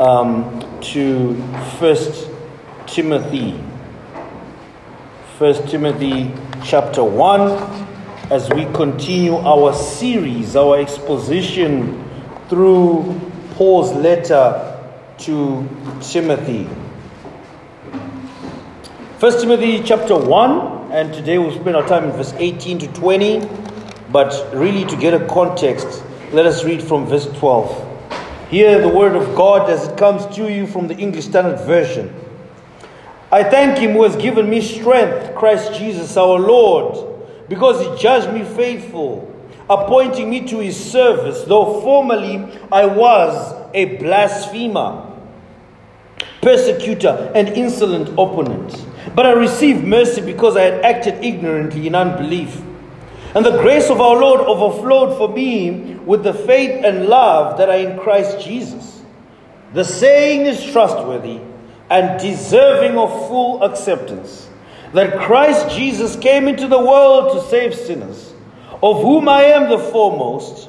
um, to First Timothy. First Timothy chapter 1 as we continue our series, our exposition through Paul's letter to Timothy. First Timothy chapter 1, and today we'll spend our time in verse 18 to 20, but really to get a context, let us read from verse 12. Hear the word of God as it comes to you from the English Standard Version. I thank him who has given me strength, Christ Jesus our Lord, because he judged me faithful, appointing me to his service, though formerly I was a blasphemer, persecutor, and insolent opponent. But I received mercy because I had acted ignorantly in unbelief. And the grace of our Lord overflowed for me with the faith and love that are in Christ Jesus. The saying is trustworthy and deserving of full acceptance that Christ Jesus came into the world to save sinners, of whom I am the foremost.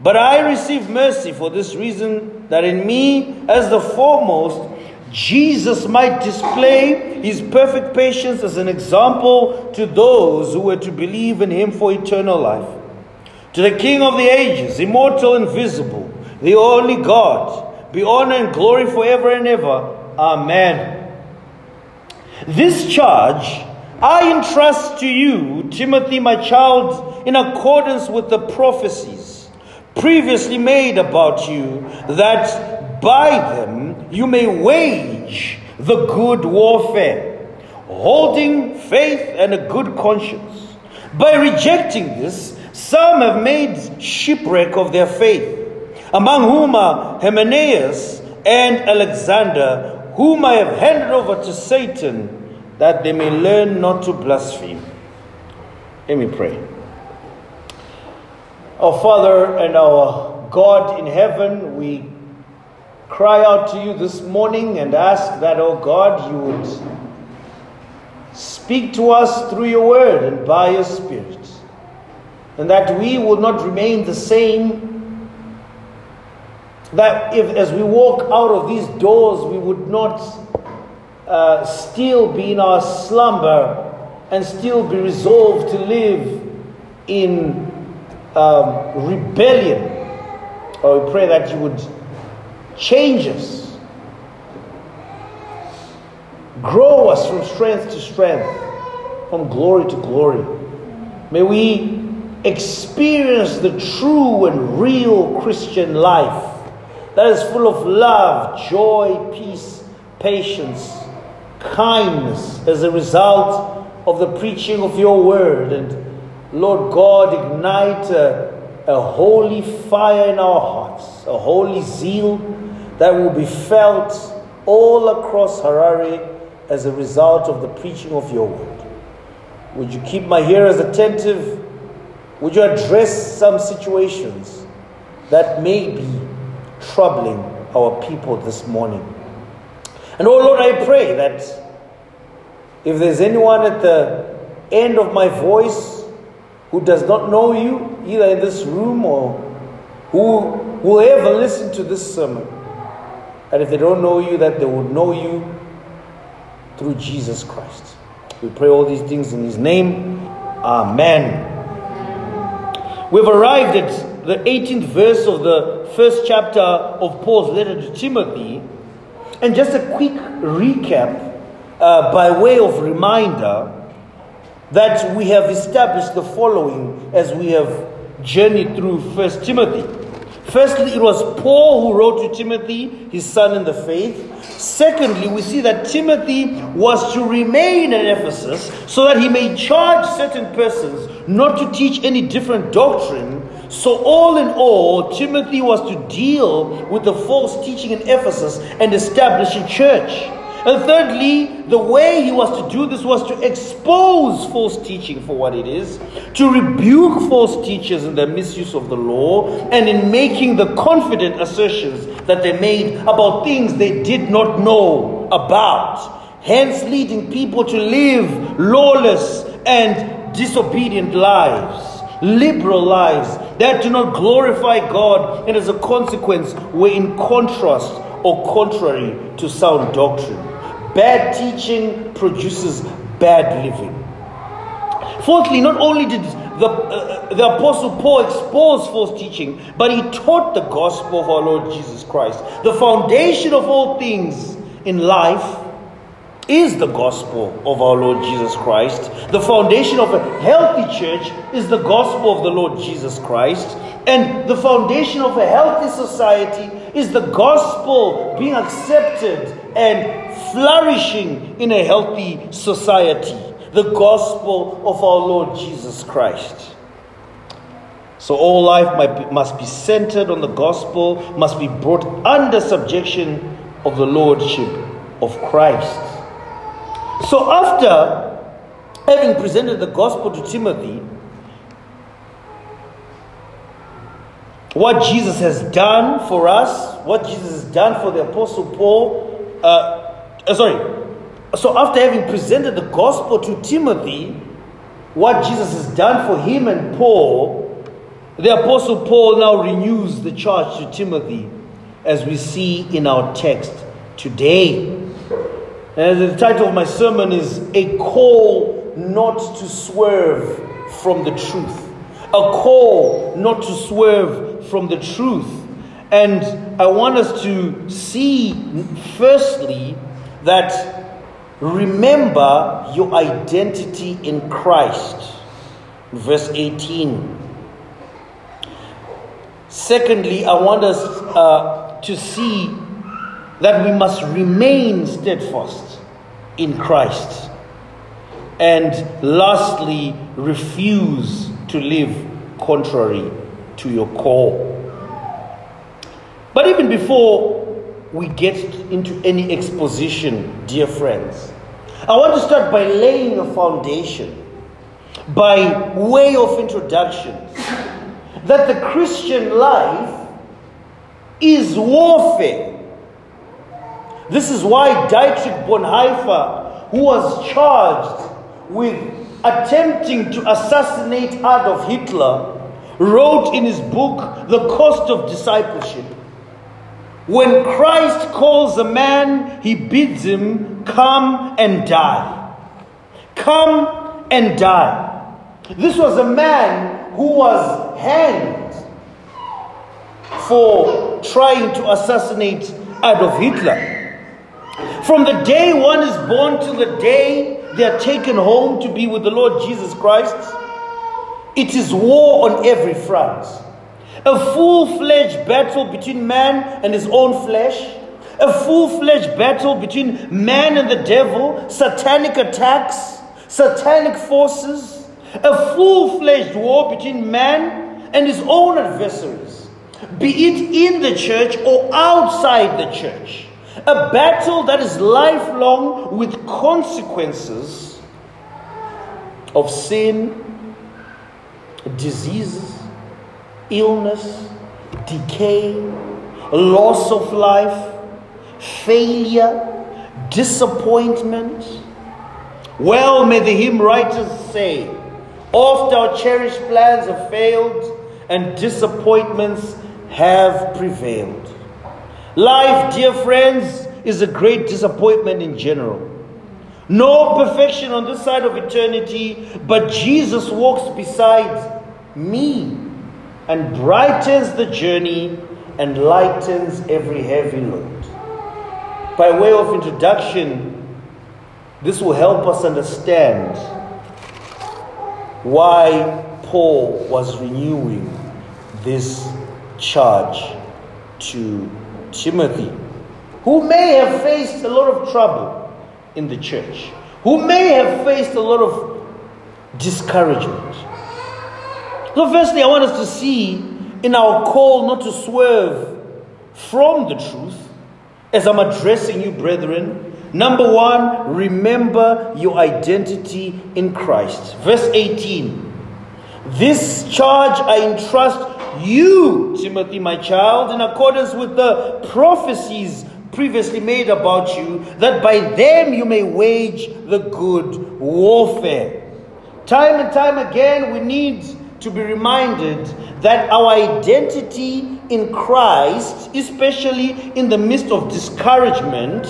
But I receive mercy for this reason that in me, as the foremost, Jesus might display his perfect patience as an example to those who were to believe in him for eternal life. To the King of the ages, immortal, and invisible, the only God, be honor and glory forever and ever. Amen. This charge I entrust to you, Timothy, my child, in accordance with the prophecies previously made about you, that by them you may wage the good warfare, holding faith and a good conscience. By rejecting this, some have made shipwreck of their faith, among whom are Hymenaeus and Alexander, whom I have handed over to Satan that they may learn not to blaspheme. Let me pray. Our Father and our God in heaven, we cry out to you this morning and ask that, oh God, you would speak to us through your word and by your Spirit, and that we will not remain the same. That if, as we walk out of these doors, we would not uh, still be in our slumber and still be resolved to live in um, rebellion. Or we pray that you would change us, grow us from strength to strength, from glory to glory. May we experience the true and real Christian life that is full of love, joy, peace, patience, kindness as a result of the preaching of your word. And Lord God, ignite a, a holy fire in our hearts, a holy zeal that will be felt all across Harare as a result of the preaching of your word. Would you keep my hearers attentive? Would you address some situations that may be troubling our people this morning? And oh Lord, I pray that if there's anyone at the end of my voice who does not know you, either in this room or who will ever listen to this sermon, and if they don't know you, that they would know you through Jesus Christ. We pray all these things in His name. Amen. We've arrived at the 18th verse of the first chapter of Paul's letter to Timothy. And just a quick recap uh, by way of reminder that we have established the following as we have journeyed through First Timothy. Firstly, it was Paul who wrote to Timothy, his son in the faith. Secondly, we see that Timothy was to remain at Ephesus so that he may charge certain persons not to teach any different doctrine. So, all in all, Timothy was to deal with the false teaching in Ephesus and establish a church. And thirdly, the way he was to do this was to expose false teaching for what it is, to rebuke false teachers in their misuse of the law, and in making the confident assertions that they made about things they did not know about, hence leading people to live lawless and disobedient lives, liberal lives that do not glorify God, and as a consequence, were in contrast or contrary to sound doctrine. Bad teaching produces bad living. Fourthly, not only did the, uh, the Apostle Paul expose false teaching, but he taught the gospel of our Lord Jesus Christ. The foundation of all things in life is the gospel of our Lord Jesus Christ. The foundation of a healthy church is the gospel of the Lord Jesus Christ. And the foundation of a healthy society is the gospel being accepted and flourishing in a healthy society. The gospel of our Lord Jesus Christ. So all life must be centered on the gospel, must be brought under subjection of the lordship of Christ. So after having presented the gospel to Timothy, what Jesus has done for us, what Jesus has done for the Apostle Paul, uh, sorry. So after having presented the gospel to Timothy, what Jesus has done for him and Paul, the Apostle Paul now renews the charge to Timothy, as we see in our text today. And the title of my sermon is A Call Not to Swerve from the Truth. A call not to swerve from the truth. And I want us to see, firstly, that remember your identity in Christ. Verse 18. Secondly, I want us uh, to see that we must remain steadfast in Christ. And lastly, refuse to live contrary to your call. But even before we get into any exposition, dear friends, I want to start by laying a foundation, by way of introduction, that the Christian life is warfare. This is why Dietrich Bonhoeffer, who was charged with attempting to assassinate Adolf Hitler, wrote in his book, The Cost of Discipleship When Christ calls a man, he bids him come and die. Come and die. This was a man who was hanged for trying to assassinate Adolf Hitler. From the day one is born to the day they are taken home to be with the Lord Jesus Christ, it is war on every front. A full fledged battle between man and his own flesh, a full fledged battle between man and the devil, satanic attacks, satanic forces, a full fledged war between man and his own adversaries, be it in the church or outside the church. A battle that is lifelong with consequences of sin, diseases, illness, decay, loss of life, failure, disappointment. Well, may the hymn writers say, Oft our cherished plans have failed and disappointments have prevailed. Life, dear friends, is a great disappointment in general. No perfection on this side of eternity, but Jesus walks beside me and brightens the journey and lightens every heavy load. By way of introduction, this will help us understand why Paul was renewing this charge to Timothy, who may have faced a lot of trouble in the church, who may have faced a lot of discouragement. So, firstly, I want us to see in our call not to swerve from the truth, as I'm addressing you, brethren. Number one, remember your identity in Christ. Verse 18 This charge I entrust you, Timothy, my child, in accordance with the prophecies previously made about you, that by them you may wage the good warfare. Time and time again, we need to be reminded that our identity in Christ, especially in the midst of discouragement,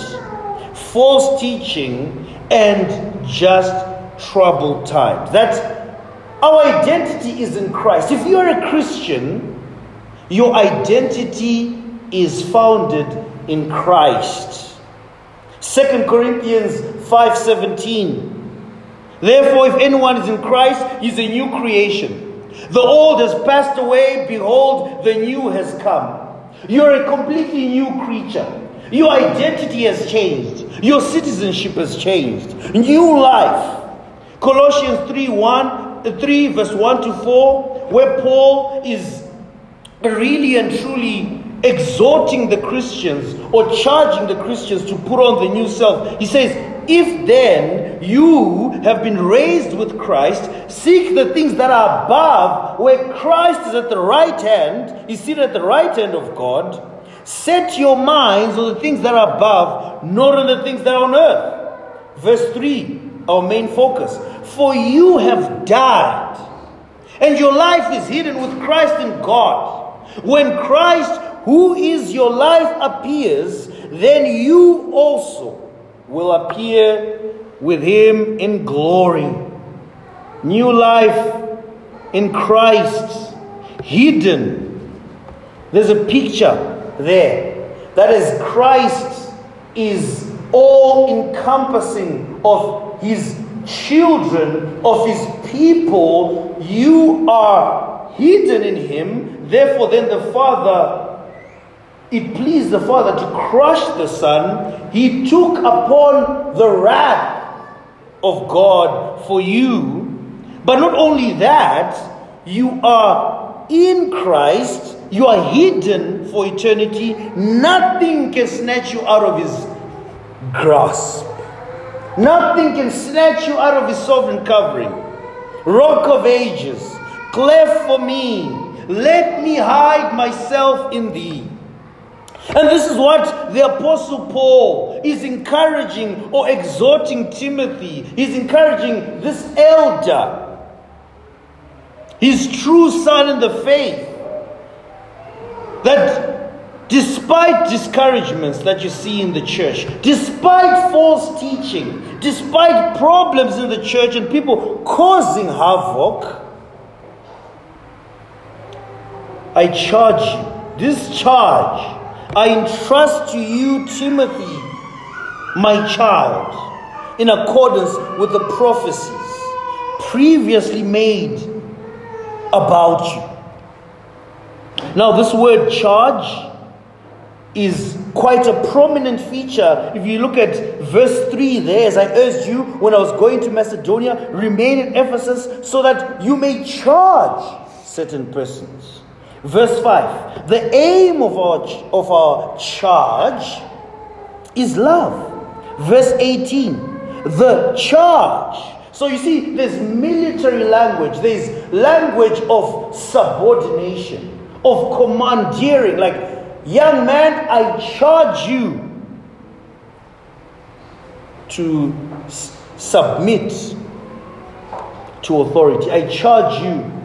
false teaching, and just troubled times. That our identity is in Christ. If you are a Christian, your identity is founded in Christ. 2 Corinthians 5:17 Therefore if anyone is in Christ he's a new creation. The old has passed away behold the new has come. You're a completely new creature. Your identity has changed. Your citizenship has changed. New life. Colossians 3 1, 3 verse 1 to 4, where Paul is really and truly exhorting the Christians or charging the Christians to put on the new self. He says, If then you have been raised with Christ, seek the things that are above, where Christ is at the right hand, he's seated at the right hand of God. Set your minds on the things that are above, not on the things that are on earth. Verse 3, our main focus. For you have died, and your life is hidden with Christ in God. When Christ, who is your life, appears, then you also will appear with him in glory. New life in Christ, hidden. There's a picture there. That is, Christ is all encompassing of his children, of his people. You are hidden in him Therefore, then the Father, it pleased the Father to crush the Son. He took upon the wrath of God for you. But not only that, you are in Christ, you are hidden for eternity. Nothing can snatch you out of His grasp. Nothing can snatch you out of His sovereign covering. Rock of ages, cleft for me, let me hide myself in thee. And this is what the Apostle Paul is encouraging or exhorting Timothy. He's encouraging this elder, his true son in the faith, that despite discouragements that you see in the church, despite false teaching, despite problems in the church and people causing havoc, I charge you, this charge, I entrust to you, Timothy, my child, in accordance with the prophecies previously made about you. Now, this word charge is quite a prominent feature. If you look at verse 3 there, as I urged you when I was going to Macedonia, remain in Ephesus so that you may charge certain persons. Verse 5 The aim of our, of our charge is love. Verse 18 The charge. So you see, there's military language, there's language of subordination, of commandeering. Like, young man, I charge you to s- submit to authority. I charge you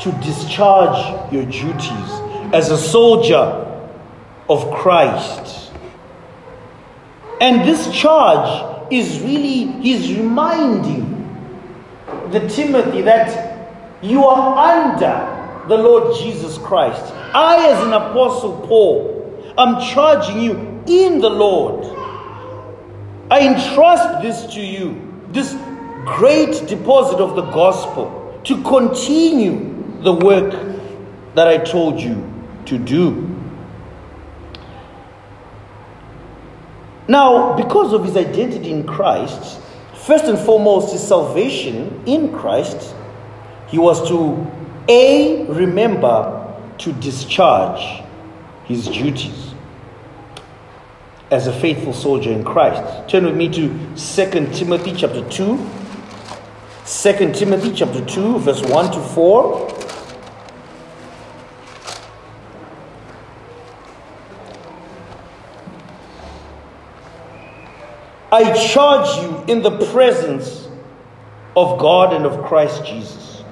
to discharge your duties as a soldier of Christ. And this charge is really, he's reminding the Timothy that you are under the Lord Jesus Christ. I, as an apostle Paul, am charging you in the Lord. I entrust this to you, this great deposit of the gospel, to continue the work that I told you to do. Now, because of his identity in Christ, first and foremost, his salvation in Christ, he was to A, remember to discharge his duties as a faithful soldier in Christ. Turn with me to 2 Timothy chapter 2. 2 Timothy chapter 2, verse 1 to 4. I charge you in the presence of God and of Christ Jesus,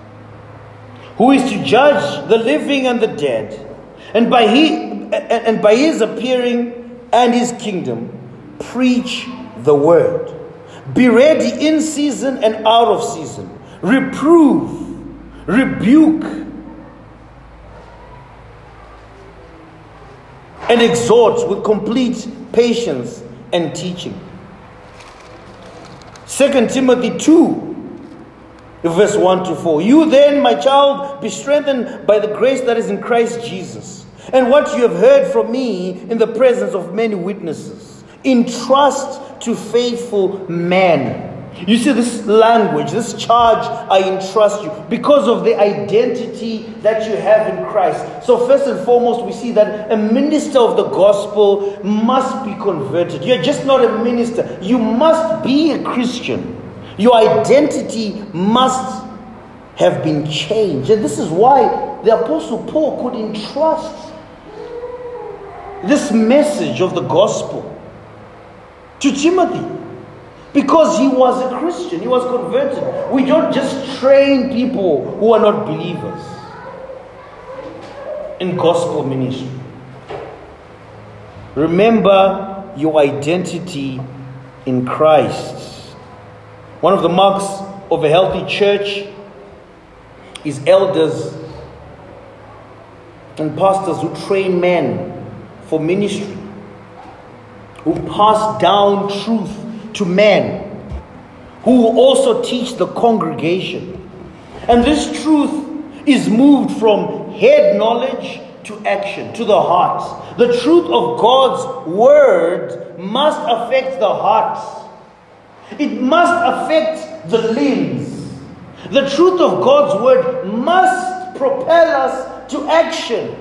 who is to judge the living and the dead, and by, he, and by his appearing and his kingdom, preach the word. Be ready in season and out of season. Reprove, rebuke, and exhort with complete patience and teaching. 2 Timothy 2, verse 1 to 4. You then, my child, be strengthened by the grace that is in Christ Jesus, and what you have heard from me in the presence of many witnesses. Entrust to faithful men you see, this language, this charge, I entrust you because of the identity that you have in Christ. So, first and foremost, we see that a minister of the gospel must be converted. You're just not a minister, you must be a Christian. Your identity must have been changed. And this is why the Apostle Paul could entrust this message of the gospel to Timothy. Because he was a Christian, he was converted. We don't just train people who are not believers in gospel ministry. Remember your identity in Christ. One of the marks of a healthy church is elders and pastors who train men for ministry, who pass down truth to men who also teach the congregation. And this truth is moved from head knowledge to action, to the heart. The truth of God's word must affect the heart, it must affect the limbs. The truth of God's word must propel us to action.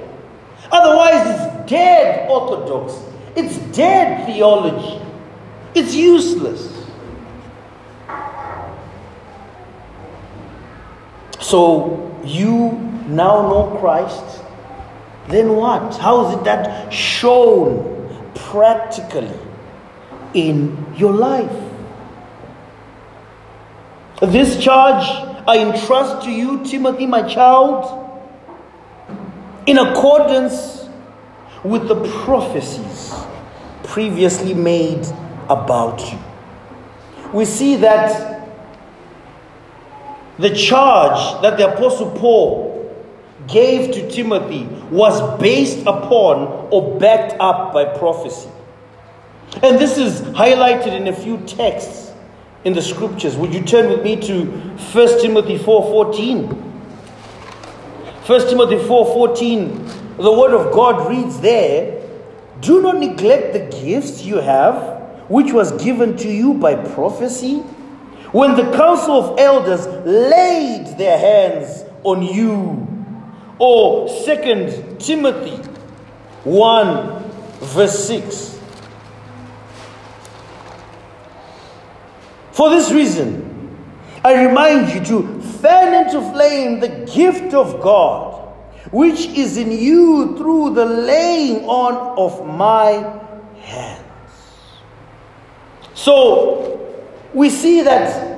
Otherwise, it's dead orthodoxy, it's dead theology. It's useless. So you now know Christ. Then what? How is it that shown practically in your life? This charge I entrust to you, Timothy, my child, in accordance with the prophecies previously made about you. We see that the charge that the Apostle Paul gave to Timothy was based upon or backed up by prophecy. And this is highlighted in a few texts in the scriptures. Would you turn with me to 1 Timothy 4:14? 1 Timothy 4:14 the word of God reads there, "Do not neglect the gifts you have which was given to you by prophecy, when the council of elders laid their hands on you. Or Second Timothy 1, verse 6. For this reason, I remind you to fan into flame the gift of God, which is in you through the laying on of my. So we see that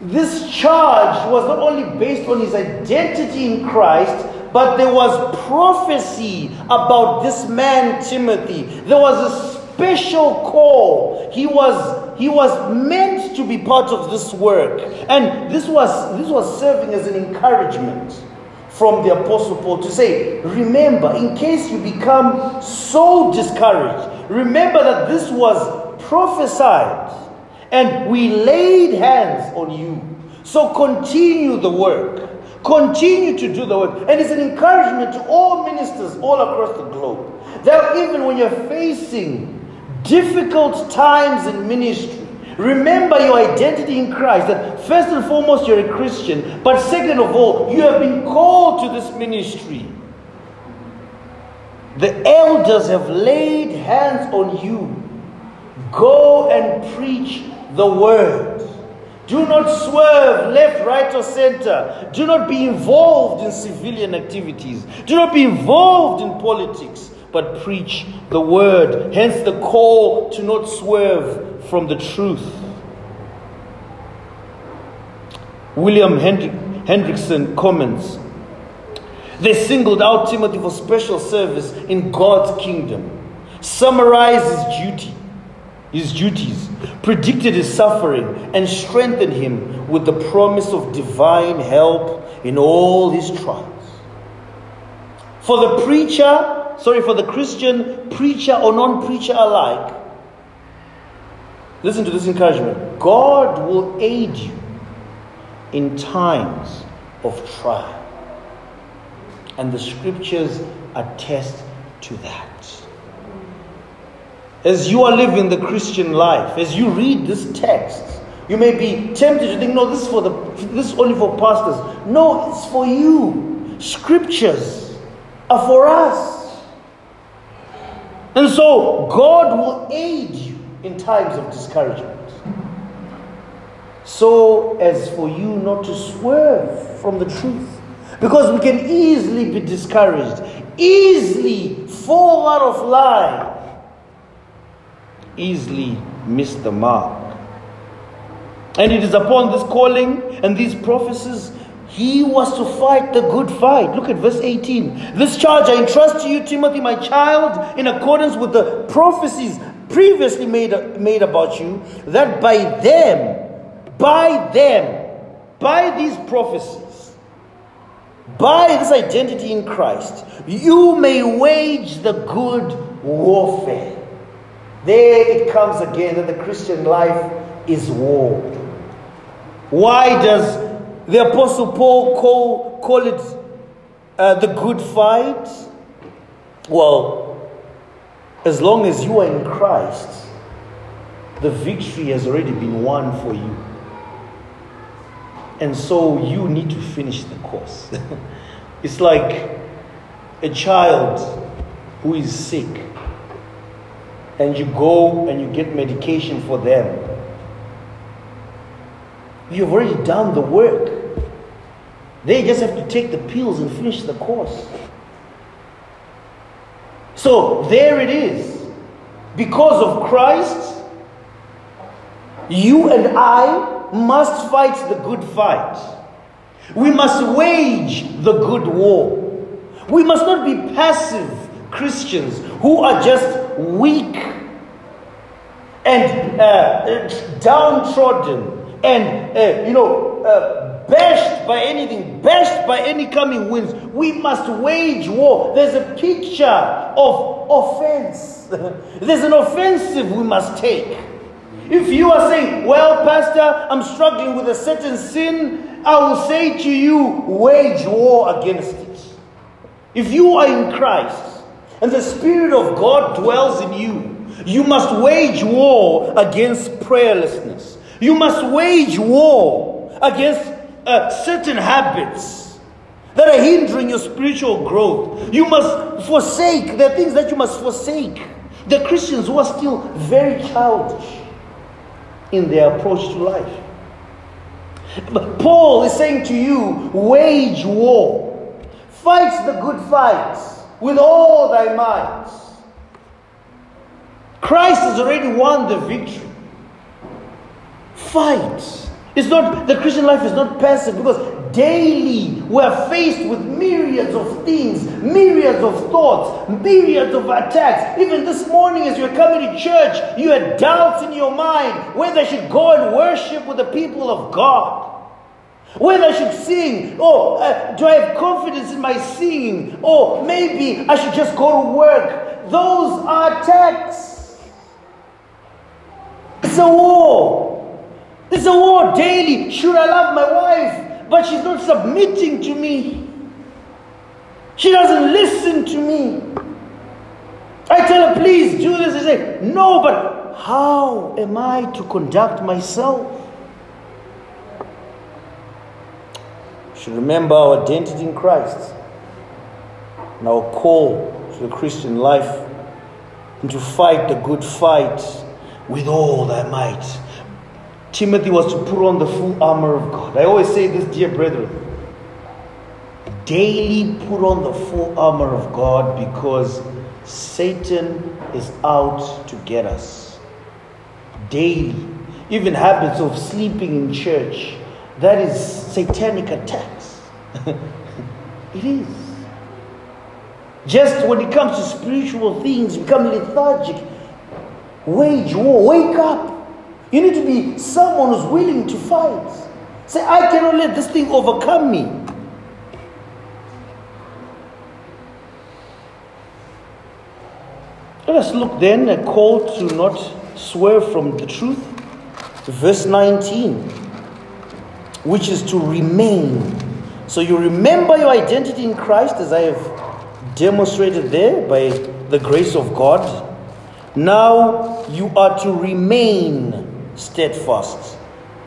this charge was not only based on his identity in Christ, but there was prophecy about this man Timothy. There was a special call. He was he was meant to be part of this work. And this was this was serving as an encouragement from the apostle Paul to say, remember, in case you become so discouraged, remember that this was prophesied, and we laid hands on you. So continue the work. Continue to do the work. And it's an encouragement to all ministers all across the globe. That even when you're facing difficult times in ministry, remember your identity in Christ. That first and foremost, you're a Christian. But second of all, you have been called to this ministry. The elders have laid hands on you Go and preach the word. Do not swerve left, right, or center. Do not be involved in civilian activities. Do not be involved in politics, but preach the word. Hence the call to not swerve from the truth. William Hendriksen comments They singled out Timothy for special service in God's kingdom, summarized his duty, his duties, predicted his suffering, and strengthened him with the promise of divine help in all his trials. For the preacher, sorry, for the Christian preacher or non preacher alike, listen to this encouragement God will aid you in times of trial. And the scriptures attest to that. As you are living the Christian life, as you read this text, you may be tempted to think, no, this is for the this is only for pastors. No, it's for you. Scriptures are for us. And so God will aid you in times of discouragement. So as for you not to swerve from the truth. Because we can easily be discouraged, easily fall out of line, easily miss the mark. And it is upon this calling and these prophecies he was to fight the good fight. Look at verse 18. This charge I entrust to you, Timothy, my child, in accordance with the prophecies previously made, made about you, that by them, by them, by these prophecies, by this identity in Christ, you may wage the good warfare. There it comes again that the Christian life is war. Why does the Apostle Paul call, call it uh, the good fight? Well, as long as you are in Christ, the victory has already been won for you. And so you need to finish the course. it's like a child who is sick, and you go and you get medication for them. You've already done the work. They just have to take the pills and finish the course. So there it is. Because of Christ, you and I must fight the good fight. We must wage the good war. We must not be passive Christians who are just weak and uh, downtrodden and, uh, you know, uh, bashed by anything, bashed by any coming winds. We must wage war. There's a picture of offense. There's an offensive we must take. If you are saying, Well, Pastor, I'm struggling with a certain sin, I will say to you, wage war against it. If you are in Christ and the Spirit of God dwells in you, you must wage war against prayerlessness. You must wage war against uh, certain habits that are hindering your spiritual growth. You must forsake. the things that you must forsake. The Christians who are still very childish in their approach to life. But Paul is saying to you, wage war. Fight the good fight with all thy might. Christ has already won the victory. Fight. It's not the Christian life is not passive because daily we are faced with myriads of things, myriads of thoughts, myriads of attacks. Even this morning, as you're coming to church, you had doubts in your mind whether I should go and worship with the people of God. Whether I should sing, or uh, do I have confidence in my singing, or maybe I should just go to work. Those are attacks. It's a war. It's a war daily. Should I love my wife? But she's not submitting to me. She doesn't listen to me. I tell her, please do this. I say, no, but how am I to conduct myself? Should remember our identity in Christ and our call to the Christian life and to fight the good fight with all thy might. Timothy was to put on the full armor of God. I always say this, dear brethren. Daily put on the full armor of God because Satan is out to get us. Daily. Even habits of sleeping in church. That is satanic attacks. it is. Just when it comes to spiritual things, become lethargic. Wage war, wake up. You need to be someone who's willing to fight. Say, I cannot let this thing overcome me. Let us look then a call to not swerve from the truth. Verse 19, which is to remain. So you remember your identity in Christ as I have demonstrated there by the grace of God. Now you are to remain steadfast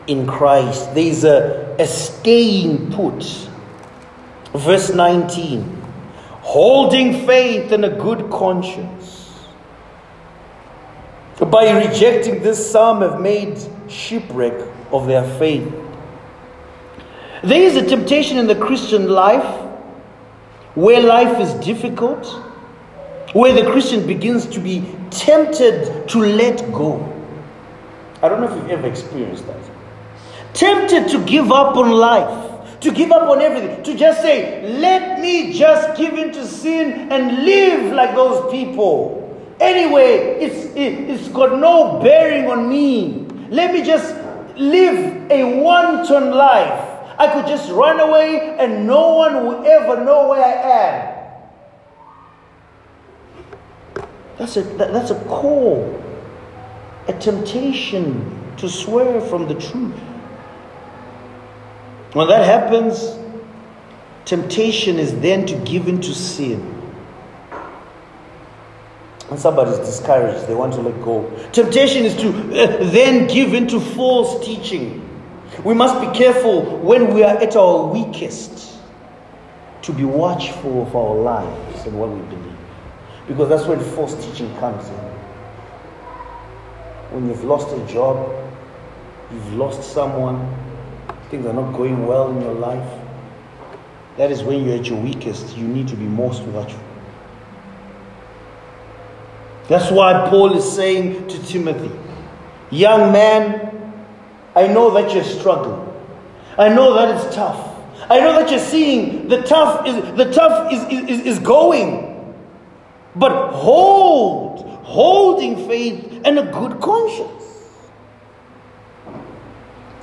in Christ. There is a, a staying put. Verse 19 holding faith and a good conscience. By rejecting this, some have made shipwreck of their faith. There is a temptation in the Christian life where life is difficult, where the Christian begins to be tempted to let go. I don't know if you've ever experienced that. Tempted to give up on life, to give up on everything, to just say, let me just give in to sin and live like those people. Anyway, it's, it, it's got no bearing on me. Let me just live a wanton life. I could just run away and no one will ever know where I am. That's a, that, that's a call, a temptation to swear from the truth. When that happens, temptation is then to give in to sin. When somebody is discouraged, they want to let go. Temptation is to uh, then give in to false teaching. We must be careful when we are at our weakest to be watchful of our lives and what we believe. Because that's when false teaching comes in. When you've lost a job, you've lost someone, things are not going well in your life, that is when you're at your weakest. You need to be most watchful. That's why Paul is saying to Timothy, Young man, I know that you're struggling. I know that it's tough. I know that you're seeing the tough is the tough is, is, is going. But hold, holding faith and a good conscience.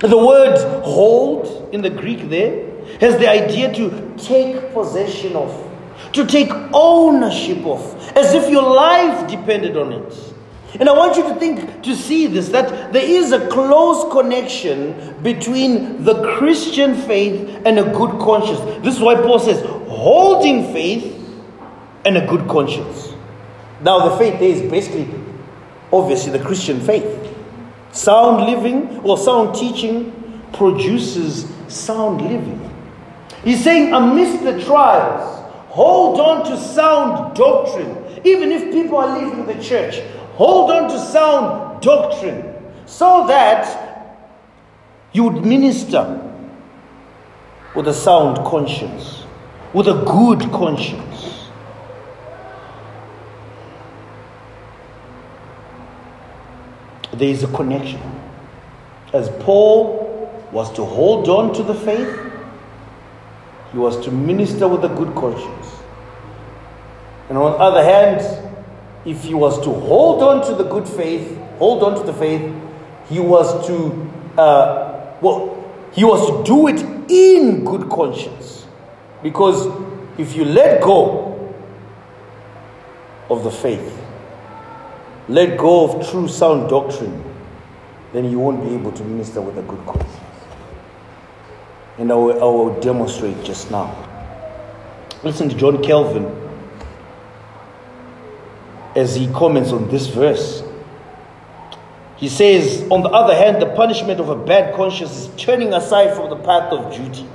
The word hold in the Greek there has the idea to take possession of to take ownership of, as if your life depended on it. And I want you to think, to see this, that there is a close connection between the Christian faith and a good conscience. This is why Paul says, holding faith and a good conscience. Now, the faith there is basically, obviously, the Christian faith. Sound living or sound teaching produces sound living. He's saying, amidst the trials, Hold on to sound doctrine. Even if people are leaving the church, hold on to sound doctrine so that you would minister with a sound conscience, with a good conscience. There is a connection. As Paul was to hold on to the faith, he was to minister with a good conscience. And on the other hand, if he was to hold on to the good faith, hold on to the faith, he was to, uh, well, he was to do it in good conscience. Because if you let go of the faith, let go of true sound doctrine, then you won't be able to minister with a good conscience. And I will, I will demonstrate just now. Listen to John Calvin as he comments on this verse. He says, on the other hand, the punishment of a bad conscience is turning aside from the path of duty.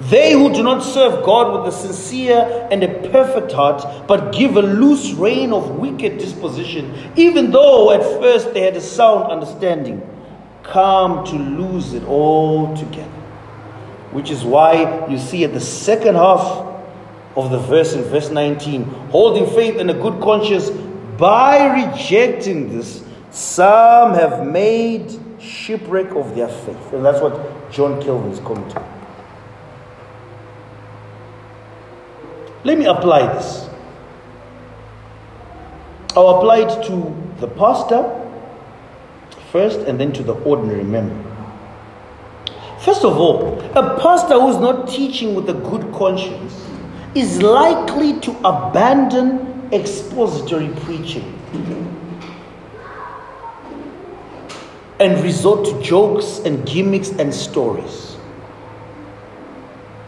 They who do not serve God with a sincere and a perfect heart, but give a loose rein of wicked disposition, even though at first they had a sound understanding, come to lose it altogether. Which is why you see at the second half of the verse in verse 19, holding faith and a good conscience, by rejecting this, some have made shipwreck of their faith. And that's what John Calvin is commenting. Let me apply this. I'll apply it to the pastor first and then to the ordinary member. First of all, a pastor who is not teaching with a good conscience is likely to abandon expository preaching and resort to jokes and gimmicks and stories.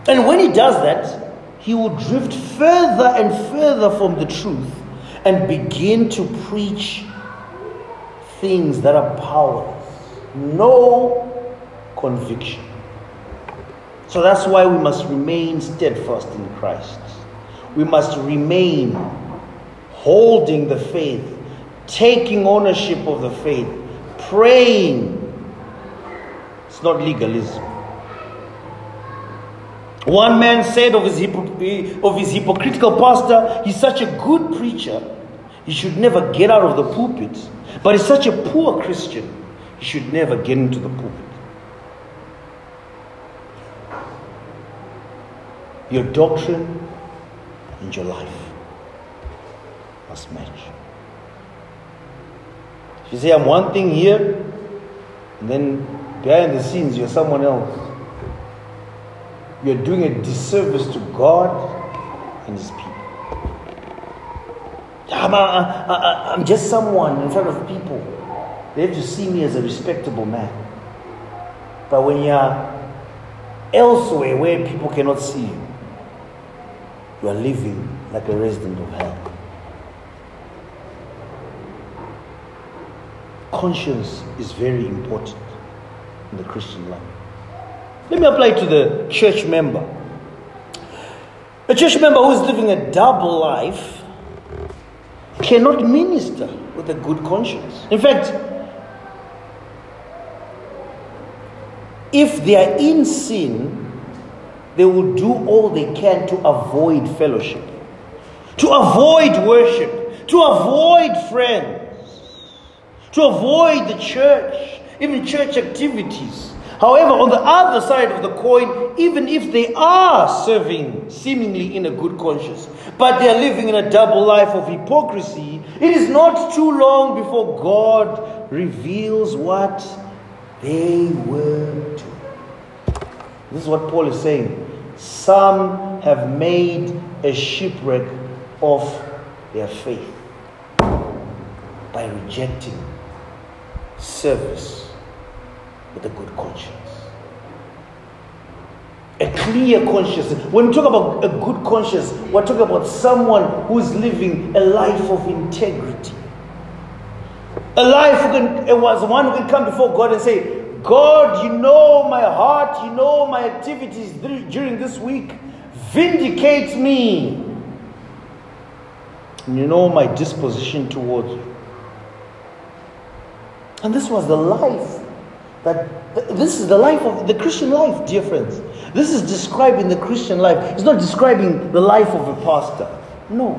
And when he does that, he will drift further and further from the truth and begin to preach things that are powerless. No conviction. So that's why we must remain steadfast in Christ. We must remain holding the faith, taking ownership of the faith, praying. It's not legalism. One man said of his, of his hypocritical pastor, he's such a good preacher, he should never get out of the pulpit. But he's such a poor Christian, he should never get into the pulpit. Your doctrine and your life match. If you say, I'm one thing here, and then behind the scenes, you're someone else, you're doing a disservice to God and His people. I'm, I, am just someone in front of people. They have to see me as a respectable man. But when you're elsewhere where people cannot see you, you are living like a resident of hell. Conscience is very important in the Christian life. Let me apply to the church member. A church member who is living a double life cannot minister with a good conscience. In fact, if they are in sin, they will do all they can to avoid fellowship, to avoid worship, to avoid friends, to avoid the church, even church activities. However, on the other side of the coin, even if they are serving seemingly in a good conscience, but they are living in a double life of hypocrisy, it is not too long before God reveals what they were doing. This is what Paul is saying. Some have made a shipwreck of their faith by rejecting service with a good conscience. A clear conscience. When we talk about a good conscience, we're talking about someone who's living a life of integrity. A life who can, it was one who can come before God and say, God, you know my heart, you know my activities during this week. Vindicate me. And you know my disposition towards you. And this was the life that this is the life of the Christian life, dear friends. This is describing the Christian life. It's not describing the life of a pastor. No.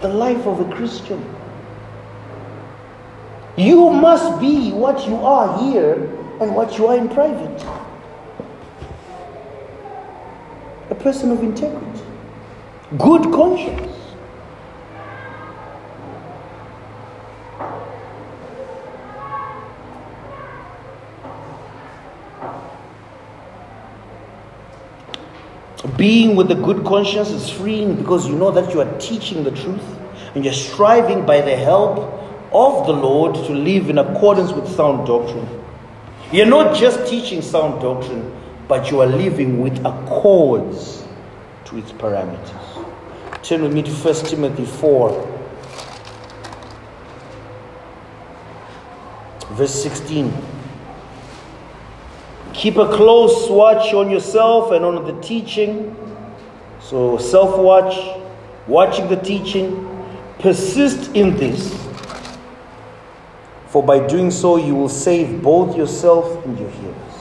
The life of a Christian. You must be what you are here and what you are in private. A person of integrity, good conscience. Being with a good conscience is freeing because you know that you are teaching the truth and you're striving by the help of the Lord to live in accordance with sound doctrine. You're not just teaching sound doctrine, but you are living with accords to its parameters. Turn with me to 1 Timothy 4, verse 16. Keep a close watch on yourself and on the teaching. So, self watch, watching the teaching. Persist in this for by doing so you will save both yourself and your hearers.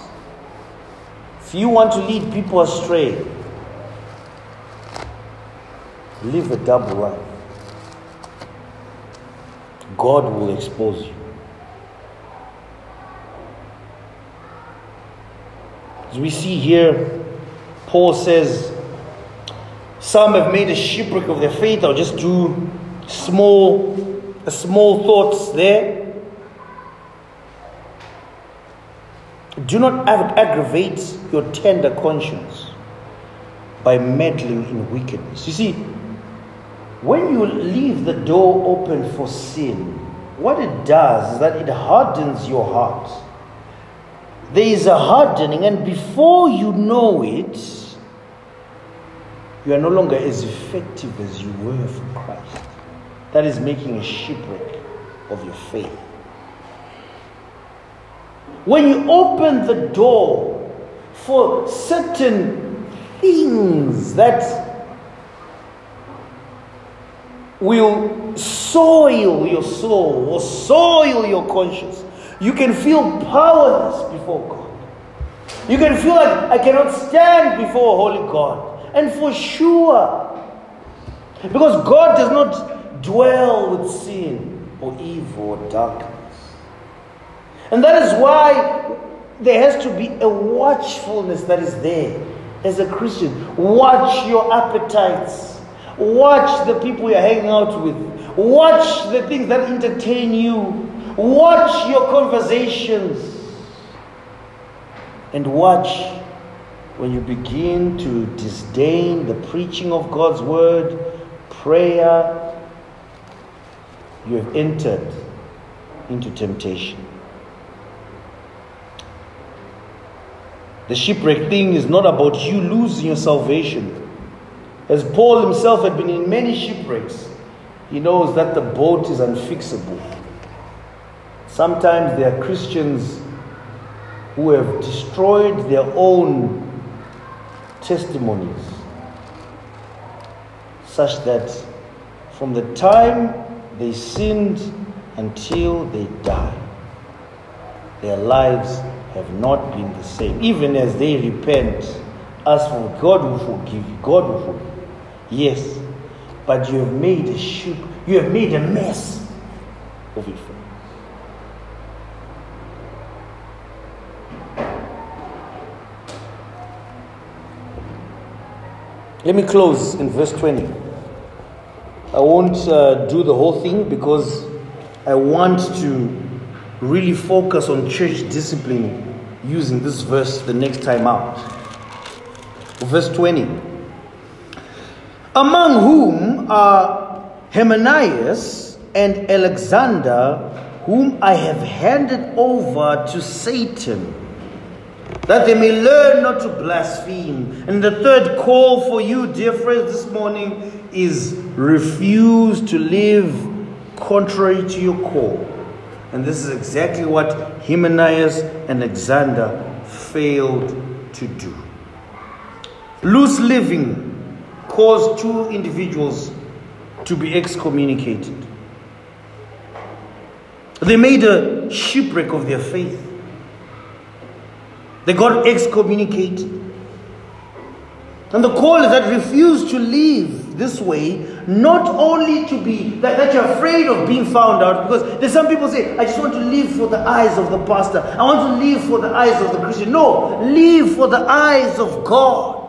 If you want to lead people astray, live a double life. God will expose you. As we see here, Paul says, Some have made a shipwreck of their faith. I'll just do small small thoughts there. Do not aggravate your tender conscience by meddling in wickedness. You see, when you leave the door open for sin, what it does is that it hardens your heart. There is a hardening, and before you know it, you are no longer as effective as you were for Christ. That is making a shipwreck of your faith. When you open the door for certain things that will soil your soul or soil your conscience, you can feel powerless before God. You can feel like I cannot stand before a holy God. And for sure, because God does not dwell with sin or evil or darkness. And that is why there has to be a watchfulness that is there as a Christian. Watch your appetites. Watch the people you're hanging out with. Watch the things that entertain you. Watch your conversations. And watch when you begin to disdain the preaching of God's word, prayer, you have entered into temptation. The shipwreck thing is not about you losing your salvation. As Paul himself had been in many shipwrecks, he knows that the boat is unfixable. Sometimes there are Christians who have destroyed their own testimonies, such that from the time they sinned until they die, their lives have not been the same. Even as they repent, as for God will forgive you, God will forgive you. Yes, but you have made a ship, you have made a mess of it. Let me close in verse 20. I won't uh, do the whole thing because I want to really focus on church discipline using this verse the next time out. Verse 20. Among whom are Hymenaeus and Alexander, whom I have handed over to Satan that they may learn not to blaspheme. And the third call for you, dear friends, this morning is refuse to live contrary to your call. And this is exactly what Hymenaeus and Alexander failed to do. Loose living caused two individuals to be excommunicated. They made a shipwreck of their faith. They got excommunicated. And the call is that refuse to live this way, not only to be that, that you're afraid of being found out, because there's some people say, I just want to live for the eyes of the pastor. I want to live for the eyes of the Christian. No, live for the eyes of God.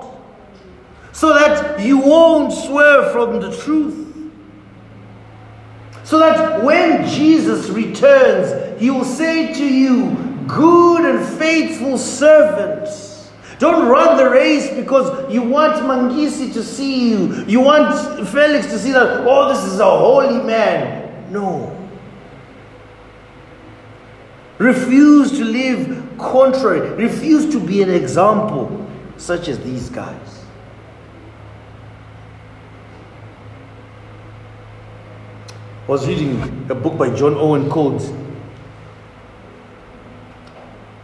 So that you won't swerve from the truth. So that when Jesus returns, he will say to you, Good and faithful servants. Don't run the race because you want Mangisi to see you. You want Felix to see that, oh, this is a holy man. No. Refuse to live contrary. Refuse to be an example such as these guys. I was reading a book by John Owen called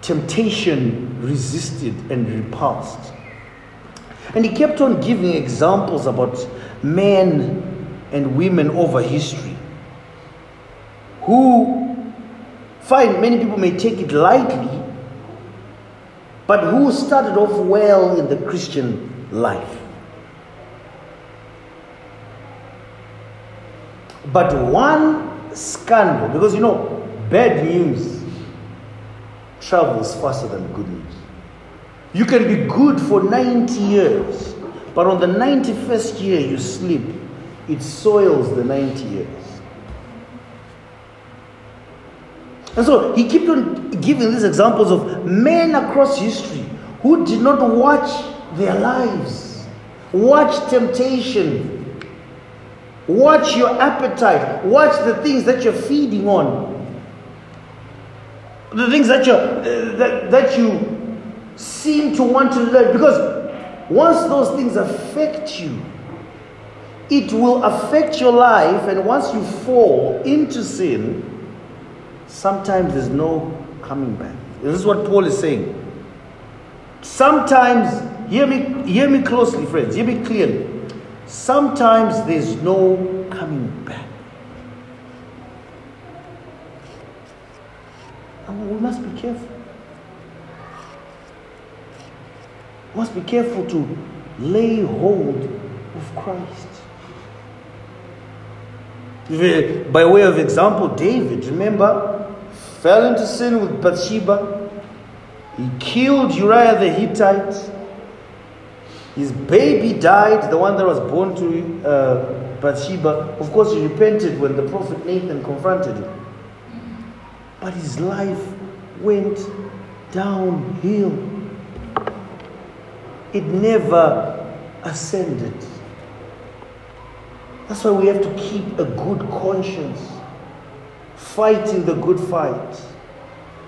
Temptation Resisted and Repulsed. And he kept on giving examples about men and women over history who, fine, many people may take it lightly, but who started off well in the Christian life. But one scandal, because you know, bad news travels faster than good news. You can be good for 90 years, but on the 91st year you sleep, it soils the 90 years. And so he kept on giving these examples of men across history who did not watch their lives, watch temptation, watch your appetite, watch the things that you're feeding on, the things that you uh, that, that you seem to want to learn. Because once those things affect you, it will affect your life, and once you fall into sin, sometimes there's no coming back. This is what Paul is saying. Sometimes, hear me, hear me closely, friends, hear me clearly. Sometimes there's no coming back. And we must be careful. We must be careful to lay hold of Christ. By way of example, David, remember, fell into sin with Bathsheba. He killed Uriah the Hittite. His baby died, the one that was born to uh, Bathsheba. Of course, he repented when the prophet Nathan confronted him. But his life went downhill. It never ascended. That's why we have to keep a good conscience, fighting the good fight,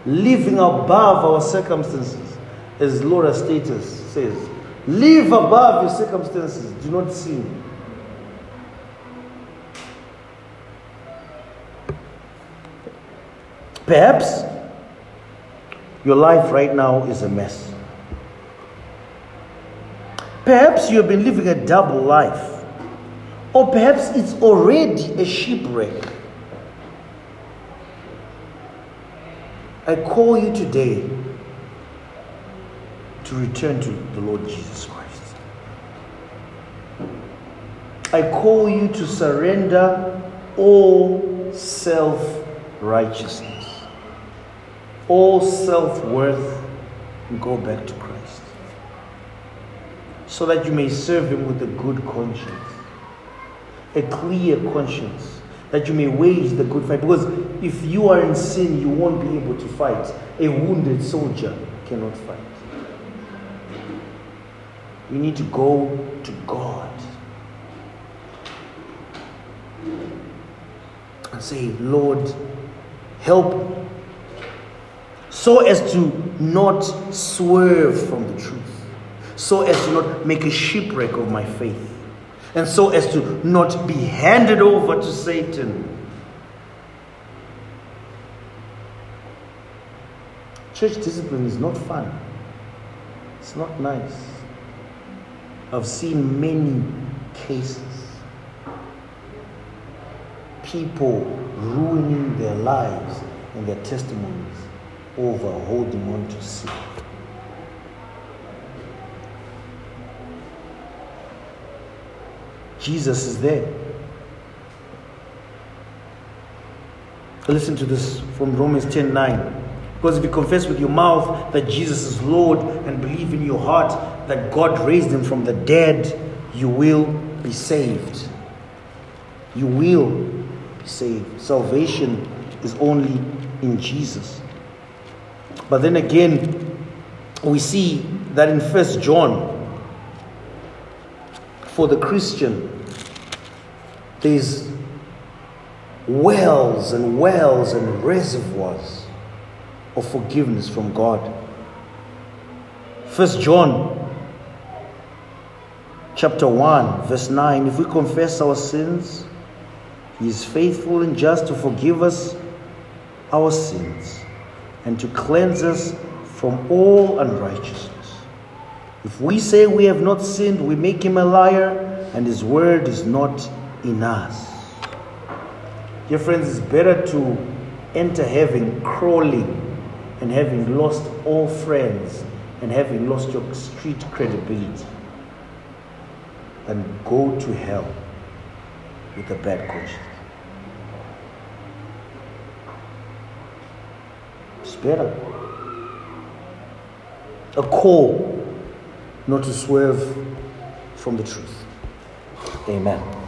living above our circumstances, as Laura Status says. Live above your circumstances, do not sin. Perhaps your life right now is a mess. Perhaps you have been living a double life. Or perhaps it's already a shipwreck. I call you today to return to the Lord Jesus Christ. I call you to surrender all self righteousness, all self worth, and go back to Christ. So that you may serve Him with a good conscience a clear conscience that you may wage the good fight. Because if you are in sin, you won't be able to fight. A wounded soldier cannot fight. You need to go to God and say, Lord, help so as to not swerve from the truth, so as to not make a shipwreck of my faith and so as to not be handed over to Satan. Church discipline is not fun, it's not nice. I've seen many cases. People ruining their lives and their testimonies over holding on to sin. Jesus is there. Listen to this from Romans 10 9. Because if you confess with your mouth that Jesus is Lord and believe in your heart that God raised him from the dead, you will be saved. You will be saved. Salvation is only in Jesus. But then again, we see that in First John for the Christian, there's wells and wells and reservoirs of forgiveness from God. First John chapter 1 verse 9 if we confess our sins he is faithful and just to forgive us our sins and to cleanse us from all unrighteousness if we say we have not sinned, we make him a liar, and his word is not in us. Dear friends, it's better to enter heaven crawling and having lost all friends and having lost your street credibility than go to hell with a bad conscience. It's better. A call not to swerve from the truth. Amen.